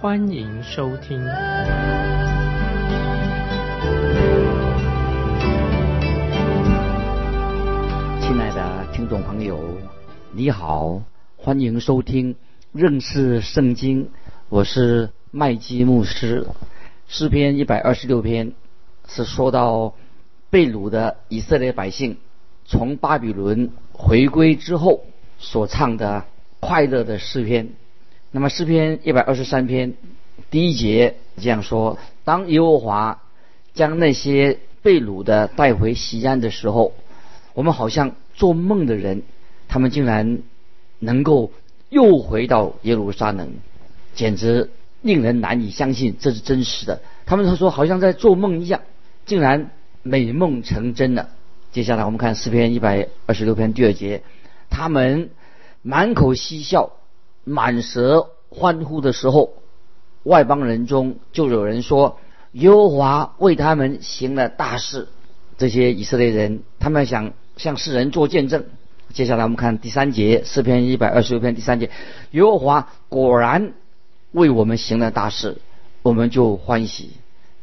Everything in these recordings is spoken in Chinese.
欢迎收听。亲爱的听众朋友，你好，欢迎收听认识圣经。我是麦基牧师。诗篇一百二十六篇是说到被掳的以色列百姓从巴比伦回归之后所唱的快乐的诗篇。那么诗篇一百二十三篇第一节这样说：当耶和华将那些被掳的带回西安的时候，我们好像做梦的人，他们竟然能够又回到耶路撒冷，简直令人难以相信这是真实的。他们说好像在做梦一样，竟然美梦成真了。接下来我们看诗篇一百二十六篇第二节，他们满口嬉笑、满舌欢呼的时候，外邦人中就有人说：“耶和华为他们行了大事。”这些以色列人，他们想向世人做见证。接下来我们看第三节，诗篇一百二十六篇第三节，耶和华果然为我们行了大事，我们就欢喜。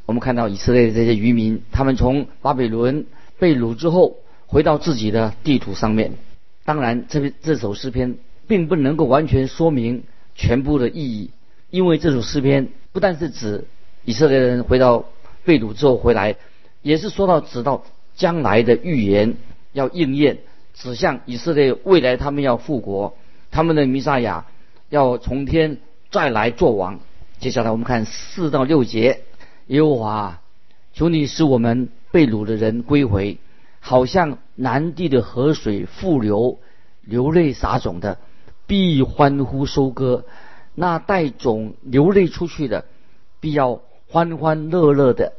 我们看到以色列的这些渔民，他们从巴比伦被掳之后，回到自己的地图上面。当然，这篇这首诗篇并不能够完全说明全部的意义，因为这首诗篇不但是指以色列人回到被掳之后回来。也是说到指到将来的预言要应验，指向以色列未来他们要复国，他们的弥撒亚要从天再来做王。接下来我们看四到六节，耶和华，求你使我们被掳的人归回，好像南地的河水复流，流泪撒种的必欢呼收割，那带种流泪出去的必要欢欢乐乐的。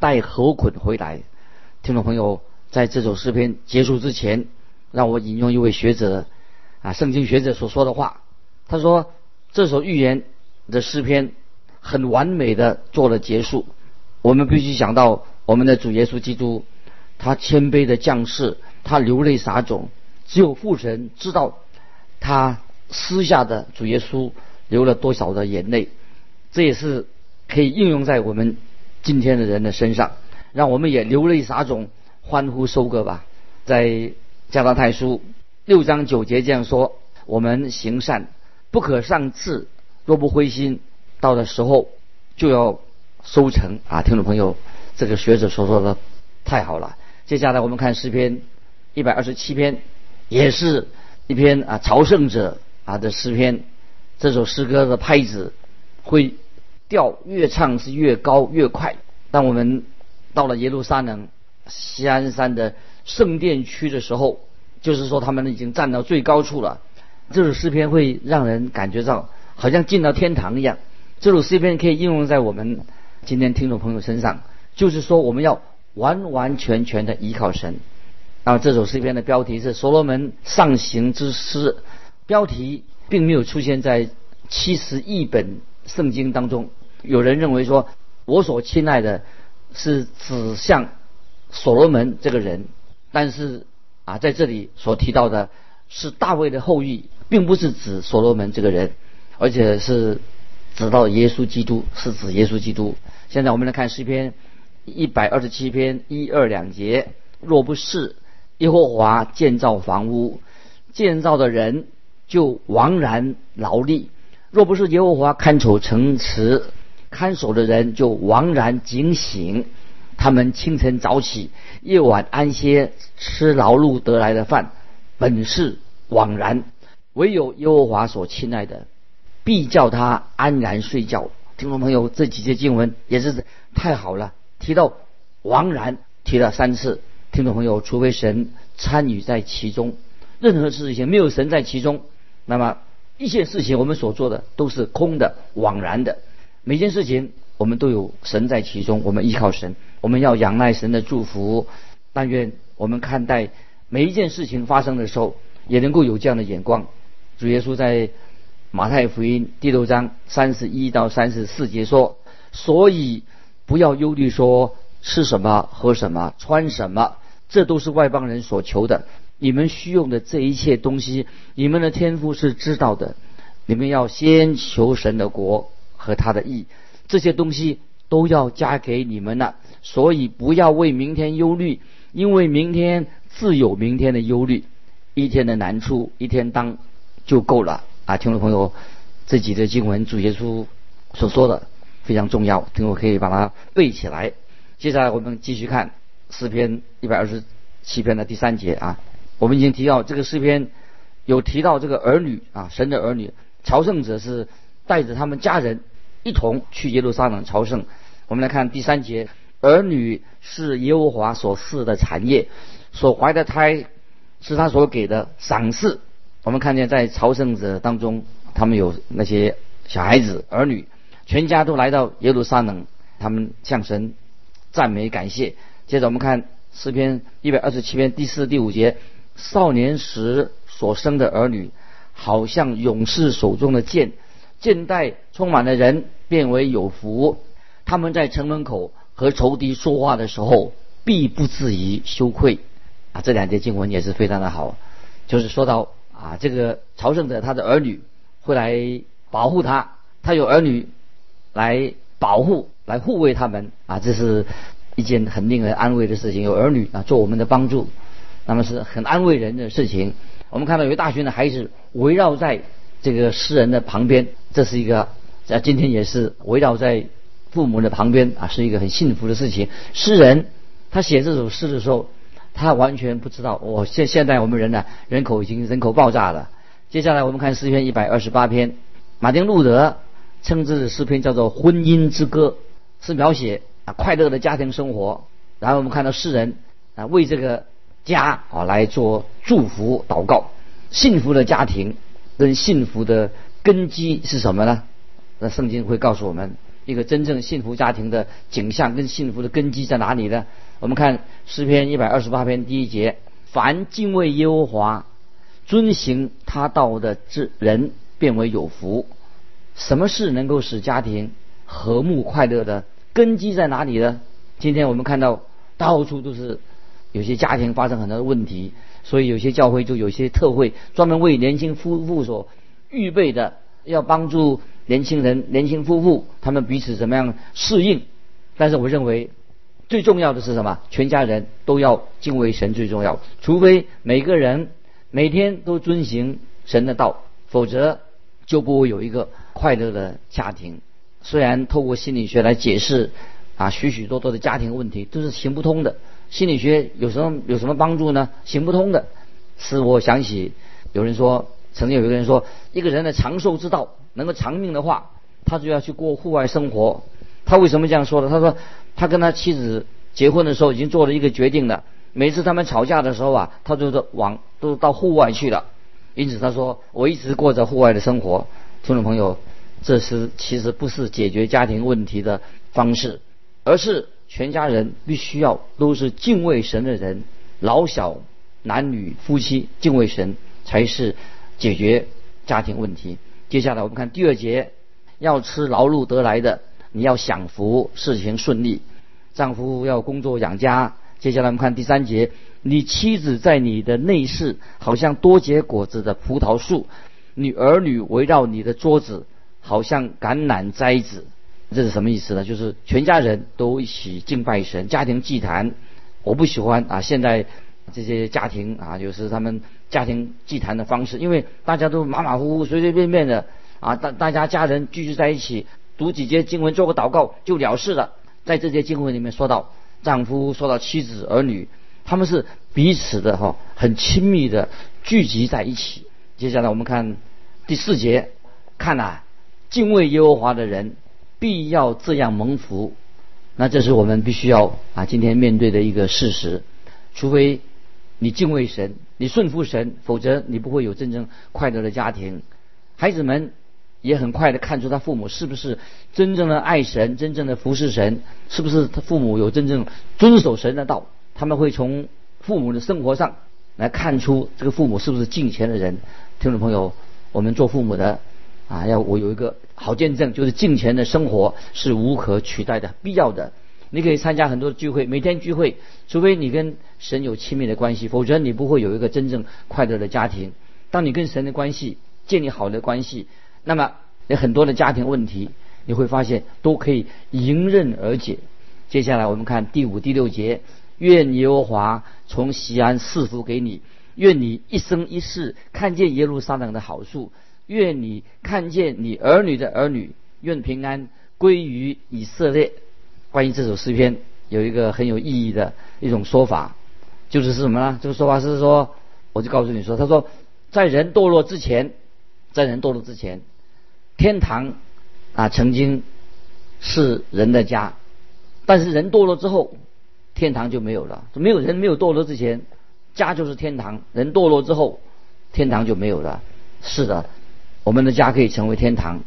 带猴捆回来，听众朋友，在这首诗篇结束之前，让我引用一位学者啊，圣经学者所说的话。他说，这首预言的诗篇很完美的做了结束。我们必须想到我们的主耶稣基督，他谦卑的降世，他流泪撒种，只有父神知道他私下的主耶稣流了多少的眼泪。这也是可以应用在我们。今天的人的身上，让我们也流泪撒种，欢呼收割吧。在加拉太书六章九节这样说：我们行善不可上志，若不灰心，到的时候就要收成啊！听众朋友，这个学者所说的太好了。接下来我们看诗篇一百二十七篇，也是一篇啊朝圣者啊的诗篇。这首诗歌的拍子会。调越唱是越高越快。当我们到了耶路撒冷西安山的圣殿区的时候，就是说他们已经站到最高处了。这首诗篇会让人感觉到好像进到天堂一样。这首诗篇可以应用在我们今天听众朋友身上，就是说我们要完完全全的依靠神。那么这首诗篇的标题是《所罗门上行之诗》，标题并没有出现在七十亿本。圣经当中，有人认为说，我所亲爱的是指向所罗门这个人，但是啊，在这里所提到的是大卫的后裔，并不是指所罗门这个人，而且是指到耶稣基督，是指耶稣基督。现在我们来看诗篇一百二十七篇一二两节：若不是耶和华建造房屋，建造的人就枉然劳力。若不是耶和华看守城池，看守的人就枉然警醒。他们清晨早起，夜晚安歇，吃劳碌得来的饭，本是枉然。唯有耶和华所亲爱的，必叫他安然睡觉。听众朋友，这几节经文也是太好了，提到枉然提了三次。听众朋友，除非神参与在其中，任何事情没有神在其中，那么。一切事情我们所做的都是空的、枉然的。每件事情我们都有神在其中，我们依靠神，我们要仰赖神的祝福。但愿我们看待每一件事情发生的时候，也能够有这样的眼光。主耶稣在马太福音第六章三十一到三十四节说：“所以不要忧虑，说吃什么、喝什么、穿什么，这都是外邦人所求的。你们需用的这一切东西，你们的天赋是知道的。你们要先求神的国和他的义，这些东西都要加给你们了。所以不要为明天忧虑，因为明天自有明天的忧虑。一天的难处，一天当就够了。”啊，听众朋友，这几节经文主耶稣所说的非常重要，听我可以把它背起来。接下来我们继续看诗篇一百二十七篇的第三节啊，我们已经提到这个诗篇有提到这个儿女啊，神的儿女朝圣者是带着他们家人一同去耶路撒冷朝圣。我们来看第三节，儿女是耶和华所赐的产业，所怀的胎是他所给的赏赐。我们看见在朝圣者当中，他们有那些小孩子、儿女，全家都来到耶路撒冷，他们向神赞美感谢。接着我们看诗篇一百二十七篇第四、第五节：少年时所生的儿女，好像勇士手中的剑，剑带充满了人，变为有福。他们在城门口和仇敌说话的时候，必不至于羞愧。啊，这两节经文也是非常的好，就是说到。啊，这个朝圣者他的儿女会来保护他，他有儿女来保护、来护卫他们啊，这是一件很令人安慰的事情。有儿女啊做我们的帮助，那么是很安慰人的事情。我们看到有一大群的孩子围绕在这个诗人的旁边，这是一个在今天也是围绕在父母的旁边啊，是一个很幸福的事情。诗人他写这首诗的时候。他完全不知道，我现现在我们人呢，人口已经人口爆炸了。接下来我们看诗篇一百二十八篇，马丁路德称之的诗篇叫做婚姻之歌，是描写啊快乐的家庭生活。然后我们看到诗人啊为这个家啊来做祝福祷告，幸福的家庭跟幸福的根基是什么呢？那圣经会告诉我们，一个真正幸福家庭的景象跟幸福的根基在哪里呢？我们看诗篇一百二十八篇第一节：凡敬畏耶和华、遵行他道的之人，变为有福。什么事能够使家庭和睦快乐的根基在哪里呢？今天我们看到到处都是有些家庭发生很多的问题，所以有些教会就有些特会专门为年轻夫妇所预备的，要帮助年轻人、年轻夫妇他们彼此怎么样适应。但是我认为。最重要的是什么？全家人都要敬畏神，最重要。除非每个人每天都遵行神的道，否则就不会有一个快乐的家庭。虽然透过心理学来解释啊，许许多多的家庭问题都是行不通的。心理学有什么有什么帮助呢？行不通的，使我想起有人说，曾经有一个人说，一个人的长寿之道，能够长命的话，他就要去过户外生活。他为什么这样说呢？他说。他跟他妻子结婚的时候已经做了一个决定了。每次他们吵架的时候啊，他就是往都到户外去了。因此他说：“我一直过着户外的生活。”听众朋友，这是其实不是解决家庭问题的方式，而是全家人必须要都是敬畏神的人，老小男女夫妻敬畏神才是解决家庭问题。接下来我们看第二节，要吃劳碌得来的。你要享福，事情顺利，丈夫要工作养家。接下来我们看第三节，你妻子在你的内室，好像多结果子的葡萄树；你儿女围绕你的桌子，好像橄榄摘子。这是什么意思呢？就是全家人都一起敬拜神，家庭祭坛。我不喜欢啊，现在这些家庭啊，就是他们家庭祭坛的方式，因为大家都马马虎虎、随随便便的啊，大大家家人聚集在一起。读几节经文，做个祷告就了事了。在这节经文里面说到，丈夫说到妻子儿女，他们是彼此的哈，很亲密的聚集在一起。接下来我们看第四节，看呐，敬畏耶和华的人必要这样蒙福。那这是我们必须要啊，今天面对的一个事实。除非你敬畏神，你顺服神，否则你不会有真正快乐的家庭。孩子们。也很快的看出他父母是不是真正的爱神，真正的服侍神，是不是他父母有真正遵守神的道。他们会从父母的生活上来看出这个父母是不是敬虔的人。听众朋友，我们做父母的啊，要我有一个好见证，就是敬虔的生活是无可取代的、必要的。你可以参加很多聚会，每天聚会，除非你跟神有亲密的关系，否则你不会有一个真正快乐的家庭。当你跟神的关系建立好的关系。那么有很多的家庭问题，你会发现都可以迎刃而解。接下来我们看第五、第六节：愿耶和华从西安赐福给你，愿你一生一世看见耶路撒冷的好处，愿你看见你儿女的儿女，愿平安归于以色列。关于这首诗篇，有一个很有意义的一种说法，就是是什么呢？这个说法是说，我就告诉你说，他说，在人堕落之前，在人堕落之前。天堂啊，曾经是人的家，但是人堕落之后，天堂就没有了。没有人没有堕落之前，家就是天堂；人堕落之后，天堂就没有了。是的，我们的家可以成为天堂，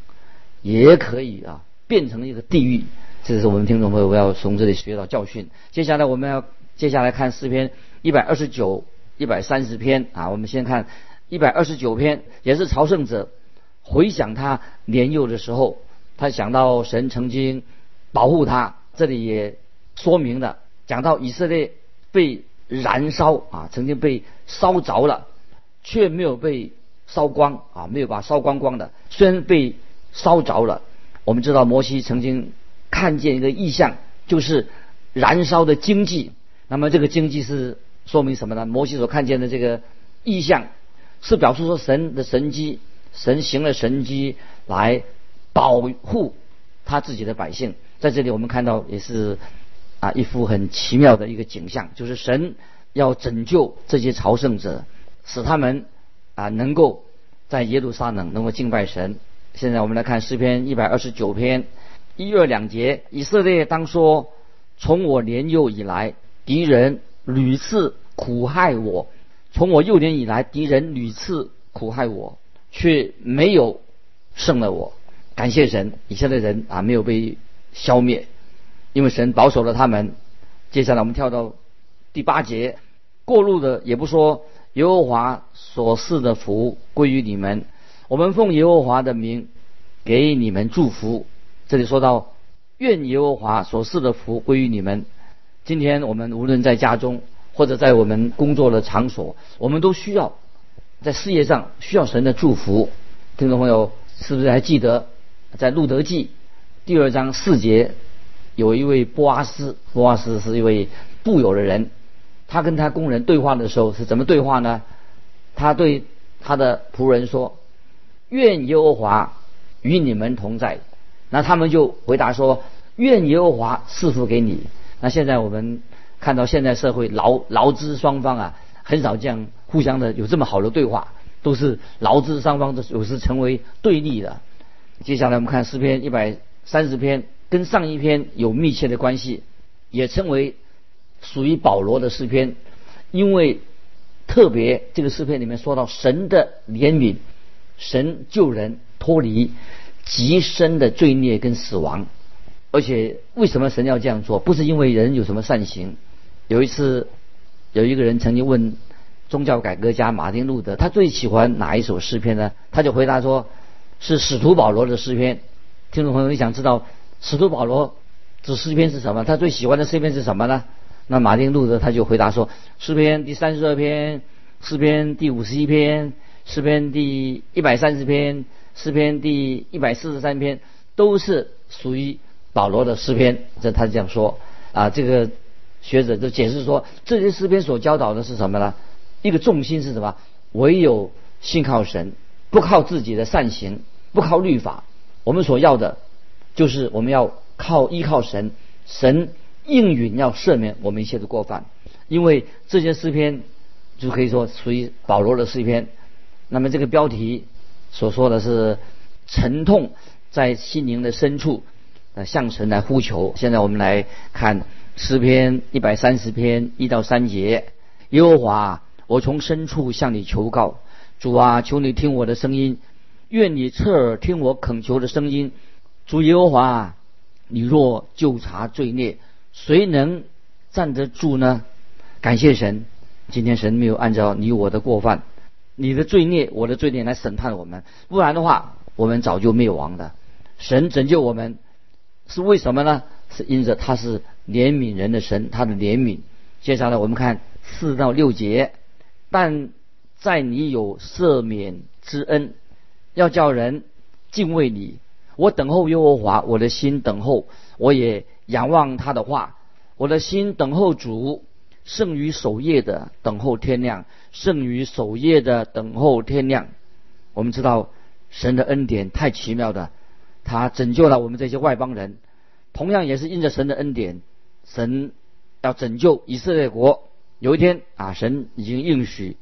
也可以啊变成一个地狱。这是我们听众朋友要从这里学到教训。接下来我们要接下来看诗篇一百二十九、一百三十篇啊。我们先看一百二十九篇，也是朝圣者。回想他年幼的时候，他想到神曾经保护他。这里也说明了，讲到以色列被燃烧啊，曾经被烧着了，却没有被烧光啊，没有把烧光光的。虽然被烧着了，我们知道摩西曾经看见一个异象，就是燃烧的经济。那么这个经济是说明什么呢？摩西所看见的这个异象，是表示说神的神机。神行了神迹来保护他自己的百姓，在这里我们看到也是啊一幅很奇妙的一个景象，就是神要拯救这些朝圣者，使他们啊能够在耶路撒冷能够敬拜神。现在我们来看诗篇一百二十九篇一二两节：以色列当说，从我年幼以来，敌人屡次苦害我；从我幼年以来，敌人屡次苦害我。却没有胜了我，感谢神，以下的人啊没有被消灭，因为神保守了他们。接下来我们跳到第八节，过路的也不说耶和华所赐的福归于你们，我们奉耶和华的名给你们祝福。这里说到愿耶和华所赐的福归于你们。今天我们无论在家中或者在我们工作的场所，我们都需要。在事业上需要神的祝福，听众朋友是不是还记得，在路德记第二章四节，有一位波阿斯，波阿斯是一位富有的人，他跟他工人对话的时候是怎么对话呢？他对他的仆人说：“愿耶和华与你们同在。”那他们就回答说：“愿耶和华赐福给你。”那现在我们看到现在社会劳劳资双方啊。很少这样互相的有这么好的对话，都是劳资双方的有时成为对立的。接下来我们看诗篇一百三十篇，跟上一篇有密切的关系，也称为属于保罗的诗篇，因为特别这个诗篇里面说到神的怜悯，神救人脱离极深的罪孽跟死亡，而且为什么神要这样做？不是因为人有什么善行。有一次。有一个人曾经问宗教改革家马丁路德，他最喜欢哪一首诗篇呢？他就回答说，是使徒保罗的诗篇。听众朋友，你想知道使徒保罗指诗篇是什么？他最喜欢的诗篇是什么呢？那马丁路德他就回答说，诗篇第三十二篇、诗篇第五十一篇、诗篇第一百三十篇、诗篇第一百四十三篇，都是属于保罗的诗篇。这他这样说啊，这个。学者就解释说，这些诗篇所教导的是什么呢？一个重心是什么？唯有信靠神，不靠自己的善行，不靠律法。我们所要的，就是我们要靠依靠神，神应允要赦免我们一切的过犯。因为这些诗篇就可以说属于保罗的诗篇。那么这个标题所说的是沉痛在心灵的深处，呃，向神来呼求。现在我们来看。诗篇一百三十篇一到三节，耶和华，我从深处向你求告，主啊，求你听我的声音，愿你侧耳听我恳求的声音。主耶和华，你若就查罪孽，谁能站得住呢？感谢神，今天神没有按照你我的过犯、你的罪孽、我的罪孽来审判我们，不然的话，我们早就灭亡的。神拯救我们是为什么呢？是因着他是怜悯人的神，他的怜悯。接下来我们看四到六节，但在你有赦免之恩，要叫人敬畏你。我等候耶和华，我的心等候，我也仰望他的话。我的心等候主，胜于守夜的等候天亮，胜于守夜的等候天亮。我们知道神的恩典太奇妙的，他拯救了我们这些外邦人，同样也是因着神的恩典，神要拯救以色列国。有一天啊，神已经应许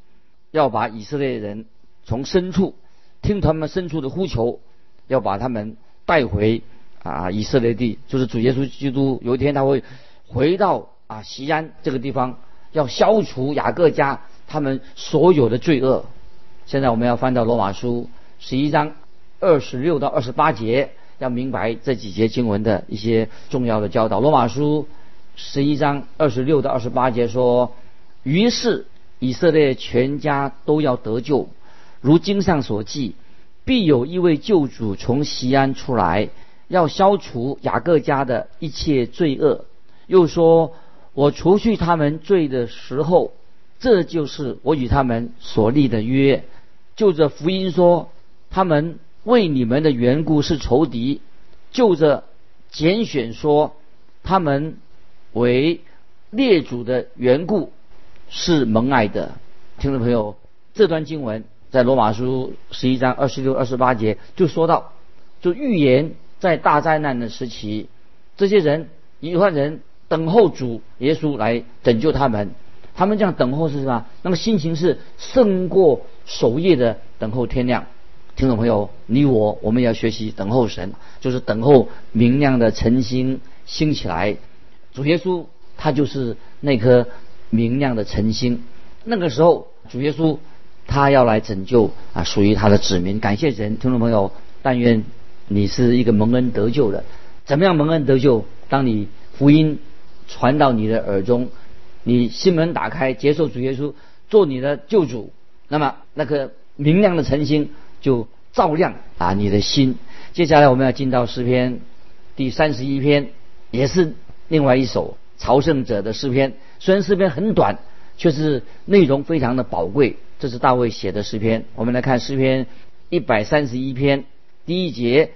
要把以色列人从深处听他们深处的呼求，要把他们。带回啊以色列地，就是主耶稣基督有一天他会回到啊西安这个地方，要消除雅各家他们所有的罪恶。现在我们要翻到罗马书十一章二十六到二十八节，要明白这几节经文的一些重要的教导。罗马书十一章二十六到二十八节说：“于是以色列全家都要得救，如经上所记。”必有一位救主从西安出来，要消除雅各家的一切罪恶。又说：“我除去他们罪的时候，这就是我与他们所立的约。”就着福音说，他们为你们的缘故是仇敌；就着拣选说，他们为列祖的缘故是蒙爱的。听众朋友，这段经文。在罗马书十一章二十六、二十八节就说到，就预言在大灾难的时期，这些人一万人等候主耶稣来拯救他们。他们这样等候是什么？那么心情是胜过守夜的等候天亮。听众朋友，你我我们也要学习等候神，就是等候明亮的晨星兴起来。主耶稣他就是那颗明亮的晨星。那个时候，主耶稣。他要来拯救啊，属于他的子民。感谢神，听众朋友，但愿你是一个蒙恩得救的。怎么样蒙恩得救？当你福音传到你的耳中，你心门打开，接受主耶稣做你的救主，那么那个明亮的晨星就照亮啊你的心。接下来我们要进到诗篇第三十一篇，也是另外一首朝圣者的诗篇。虽然诗篇很短，却是内容非常的宝贵。这是大卫写的诗篇。我们来看诗篇一百三十一篇第一节：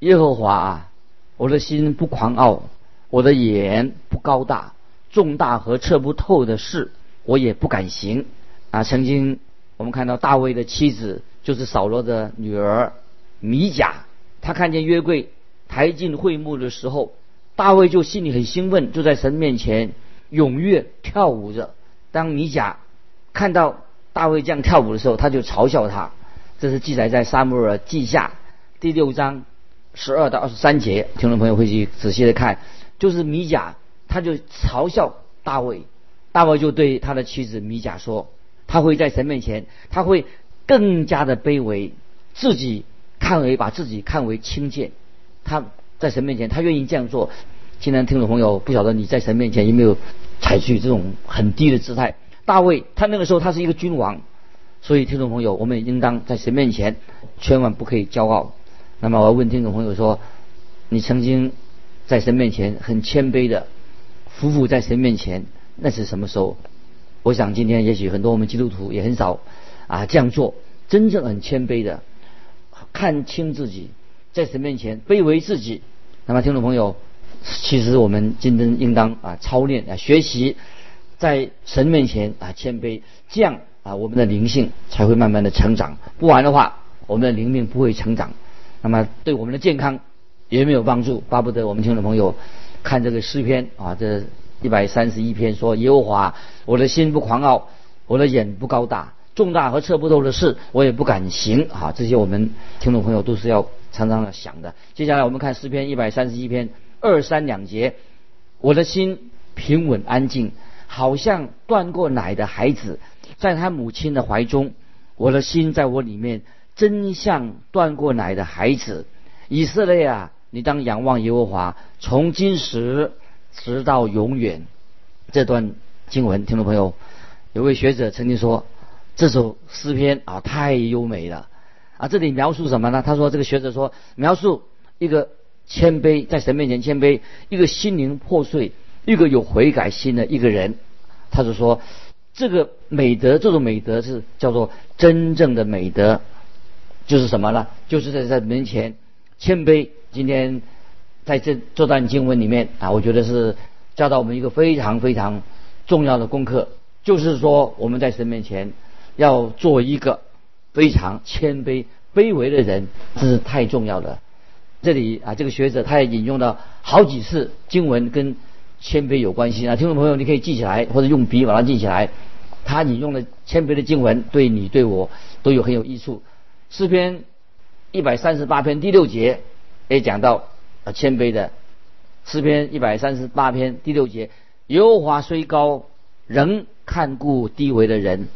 耶和华啊，我的心不狂傲，我的眼不高大，重大和测不透的事，我也不敢行。啊，曾经我们看到大卫的妻子就是扫罗的女儿米甲，她看见约柜抬进会幕的时候，大卫就心里很兴奋，就在神面前踊跃跳舞着。当米甲看到。大卫这样跳舞的时候，他就嘲笑他。这是记载在《撒母耳记下》第六章十二到二十三节。听众朋友会去仔细的看，就是米甲，他就嘲笑大卫。大卫就对他的妻子米甲说：“他会在神面前，他会更加的卑微，自己看为把自己看为轻贱。他在神面前，他愿意这样做。今天听众朋友不晓得你在神面前有没有采取这种很低的姿态？”大卫，他那个时候他是一个君王，所以听众朋友，我们也应当在神面前千万不可以骄傲。那么我要问听众朋友说，你曾经在神面前很谦卑的夫妇在神面前，那是什么时候？我想今天也许很多我们基督徒也很少啊这样做，真正很谦卑的看清自己，在神面前卑微自己。那么听众朋友，其实我们今天应当啊操练啊学习。在神面前啊谦卑，这样啊我们的灵性才会慢慢的成长。不然的话，我们的灵命不会成长，那么对我们的健康也没有帮助。巴不得我们听众朋友看这个诗篇啊，这一百三十一篇说耶和华，我的心不狂傲，我的眼不高大，重大和测不透的事我也不敢行啊。这些我们听众朋友都是要常常想的。接下来我们看诗篇一百三十一篇二三两节，我的心平稳安静。好像断过奶的孩子，在他母亲的怀中，我的心在我里面真像断过奶的孩子。以色列啊，你当仰望耶和华，从今时直到永远。这段经文，听众朋友，有位学者曾经说，这首诗篇啊太优美了啊！这里描述什么呢？他说，这个学者说，描述一个谦卑，在神面前谦卑，一个心灵破碎，一个有悔改心的一个人。他就说。这个美德，这种美德是叫做真正的美德，就是什么呢？就是在在门前谦卑。今天在这这段经文里面啊，我觉得是教导我们一个非常非常重要的功课，就是说我们在神面前要做一个非常谦卑、卑微的人，这是太重要的。这里啊，这个学者他也引用了好几次经文跟。谦卑有关系啊，听众朋友，你可以记起来，或者用笔把它记起来。他引用的谦卑的经文，对你对我都有很有益处。诗篇一百三十八篇第六节也讲到啊谦卑的。诗篇一百三十八篇第六节，耶和华虽高，仍看顾低微的人，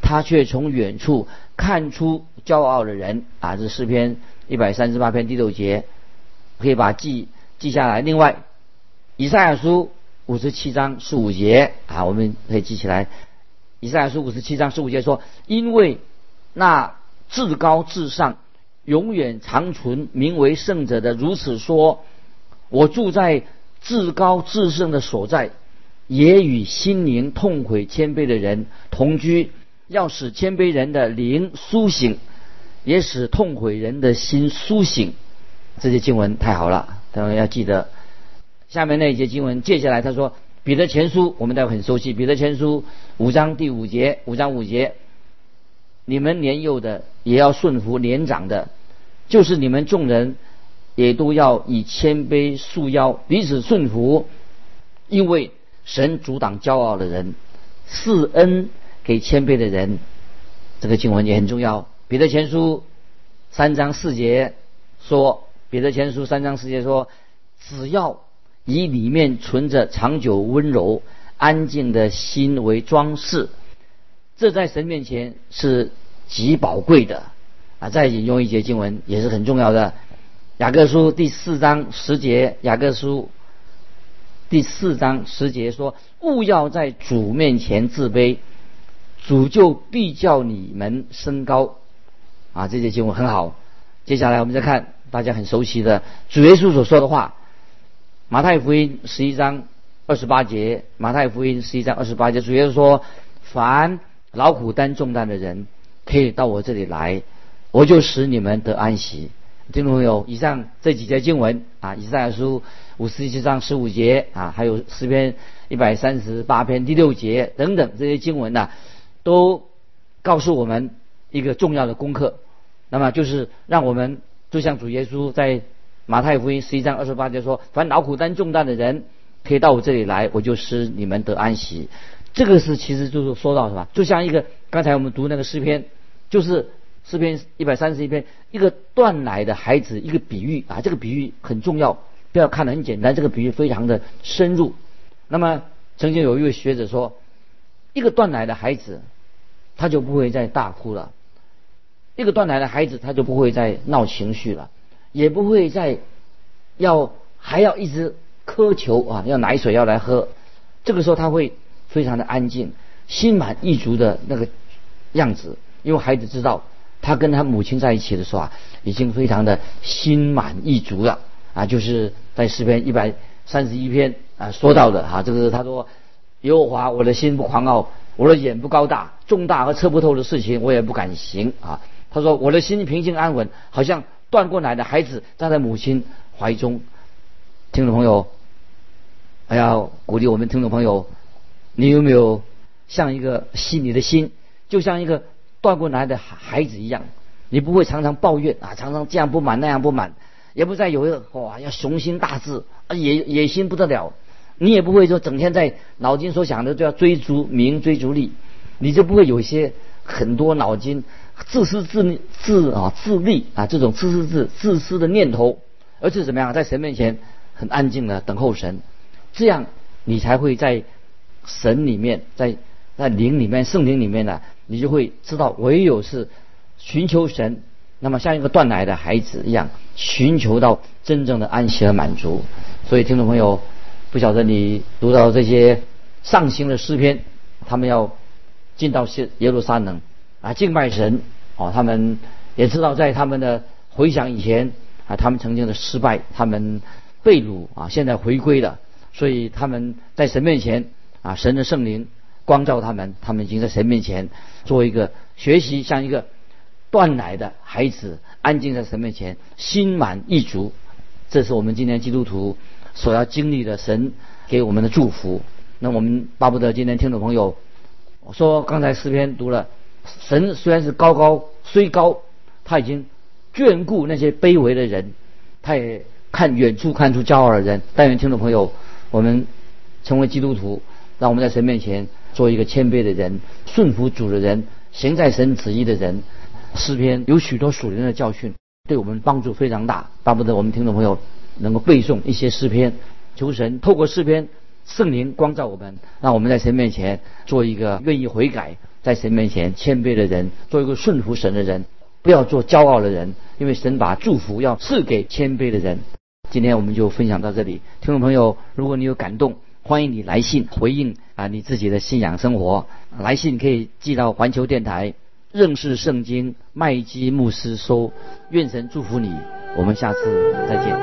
他却从远处看出骄傲的人啊。这诗篇一百三十八篇第六节，可以把记记下来。另外。以赛亚书五十七章十五节啊，我们可以记起来。以赛亚书五十七章十五节说：“因为那至高至上、永远长存、名为圣者的如此说：我住在至高至圣的所在，也与心灵痛悔谦卑的人同居，要使谦卑人的灵苏醒，也使痛悔人的心苏醒。”这些经文太好了，大家要记得。下面那一节经文，接下来他说《彼得前书》，我们都很熟悉，《彼得前书》五章第五节，五章五节，你们年幼的也要顺服年长的，就是你们众人也都要以谦卑束腰，彼此顺服，因为神阻挡骄傲的人，赐恩给谦卑的人。这个经文也很重要，《彼得前书》三章四节说，《彼得前书》三章四节说，只要以里面存着长久温柔、安静的心为装饰，这在神面前是极宝贵的啊！再引用一节经文也是很重要的，《雅各书》第四章十节，《雅各书》第四章十节说：“勿要在主面前自卑，主就必叫你们升高。”啊，这节经文很好。接下来我们再看大家很熟悉的主耶稣所说的话。马太福音十一章二十八节，马太福音十一章二十八节，主要是说，凡劳苦担重担的人，可以到我这里来，我就使你们得安息。听众朋友，以上这几节经文啊，以赛亚书五十七章十五节啊，还有诗篇一百三十八篇第六节等等这些经文呢，都告诉我们一个重要的功课，那么就是让我们就像主耶稣在。马太福音十一章二十八节说：“凡劳苦担重担的人，可以到我这里来，我就使你们得安息。”这个是其实就是说到什么？就像一个刚才我们读那个诗篇，就是诗篇一百三十一篇，一个断奶的孩子，一个比喻啊。这个比喻很重要，不要看得很简单，这个比喻非常的深入。那么曾经有一位学者说，一个断奶的孩子，他就不会再大哭了；一个断奶的孩子，他就不会再闹情绪了。也不会再要还要一直苛求啊，要奶水要来喝，这个时候他会非常的安静，心满意足的那个样子，因为孩子知道他跟他母亲在一起的时候啊，已经非常的心满意足了。啊，就是在诗篇一百三十一篇啊说到的。哈，这个他说耶和华我的心不狂傲，我的眼不高大，重大和测不透的事情我也不敢行。啊，他说我的心平静安稳，好像。断过奶的孩子站在母亲怀中，听众朋友，还要鼓励我们听众朋友，你有没有像一个心里的心，就像一个断过奶的孩子一样？你不会常常抱怨啊，常常这样不满那样不满，也不再有一个哇要雄心大志啊野野心不得了，你也不会说整天在脑筋所想的就要追逐名追逐利，你就不会有一些很多脑筋。自私自自啊自利啊这种自私自自私的念头，而是怎么样在神面前很安静的等候神，这样你才会在神里面，在在灵里面圣灵里面呢，你就会知道唯有是寻求神那么像一个断奶的孩子一样，寻求到真正的安息和满足。所以听众朋友，不晓得你读到这些上行的诗篇，他们要进到耶耶路撒冷啊敬拜神哦，他们也知道在他们的回想以前啊，他们曾经的失败，他们被掳啊，现在回归了，所以他们在神面前啊，神的圣灵光照他们，他们已经在神面前做一个学习，像一个。断奶的孩子安静在神面前，心满意足，这是我们今天基督徒所要经历的神给我们的祝福。那我们巴不得今天听众朋友说，刚才诗篇读了，神虽然是高高虽高，他已经眷顾那些卑微的人，他也看远处看出骄傲的人。但愿听众朋友，我们成为基督徒，让我们在神面前做一个谦卑的人，顺服主的人，行在神旨意的人。诗篇有许多属灵的教训，对我们帮助非常大。巴不得我们听众朋友能够背诵一些诗篇，求神透过诗篇，圣灵光照我们，让我们在神面前做一个愿意悔改，在神面前谦卑的人，做一个顺服神的人，不要做骄傲的人。因为神把祝福要赐给谦卑的人。今天我们就分享到这里，听众朋友，如果你有感动，欢迎你来信回应啊你自己的信仰生活。来信可以寄到环球电台。认识圣经，麦基牧师说：“愿神祝福你，我们下次再见。”